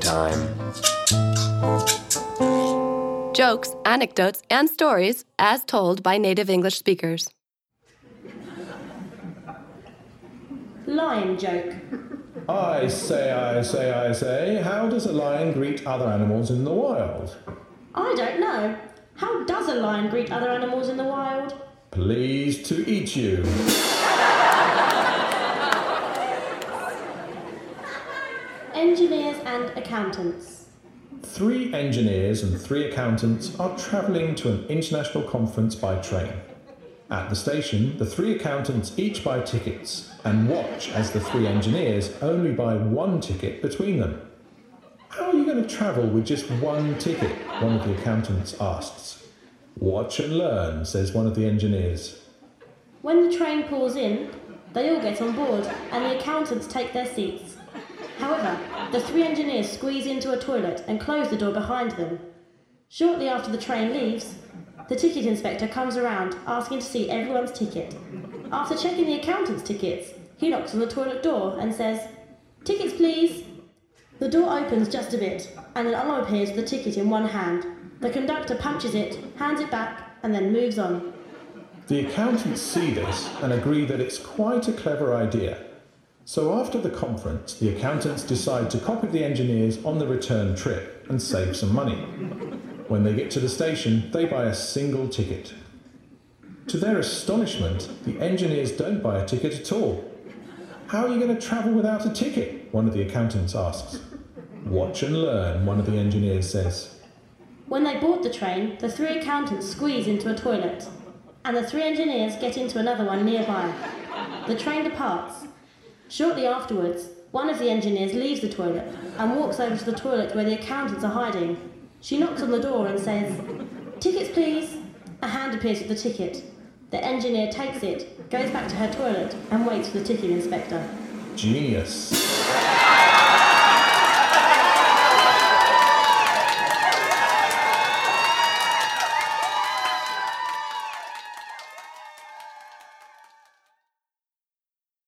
time. Jokes, anecdotes, and stories as told by native English speakers. Lion joke. I say, I say, I say, how does a lion greet other animals in the wild? I don't know. How does a lion greet other animals in the wild? Pleased to eat you. Engineers and accountants. Three engineers and three accountants are travelling to an international conference by train. At the station, the three accountants each buy tickets and watch as the three engineers only buy one ticket between them. How are you going to travel with just one ticket? One of the accountants asks. Watch and learn, says one of the engineers. When the train pulls in, they all get on board and the accountants take their seats. However, the three engineers squeeze into a toilet and close the door behind them. Shortly after the train leaves, the ticket inspector comes around asking to see everyone's ticket. After checking the accountant's tickets, he knocks on the toilet door and says, Tickets, please. The door opens just a bit, and an arm appears with a ticket in one hand. The conductor punches it, hands it back, and then moves on. The accountants see this and agree that it's quite a clever idea. So after the conference, the accountants decide to copy the engineers on the return trip and save some money. When they get to the station, they buy a single ticket. To their astonishment, the engineers don't buy a ticket at all. How are you going to travel without a ticket? One of the accountants asks. Watch and learn, one of the engineers says. When they board the train, the three accountants squeeze into a toilet, and the three engineers get into another one nearby. The train departs. Shortly afterwards, one of the engineers leaves the toilet and walks over to the toilet where the accountants are hiding. She knocks on the door and says, Tickets, please. A hand appears with the ticket. The engineer takes it, goes back to her toilet, and waits for the ticket inspector. Genius.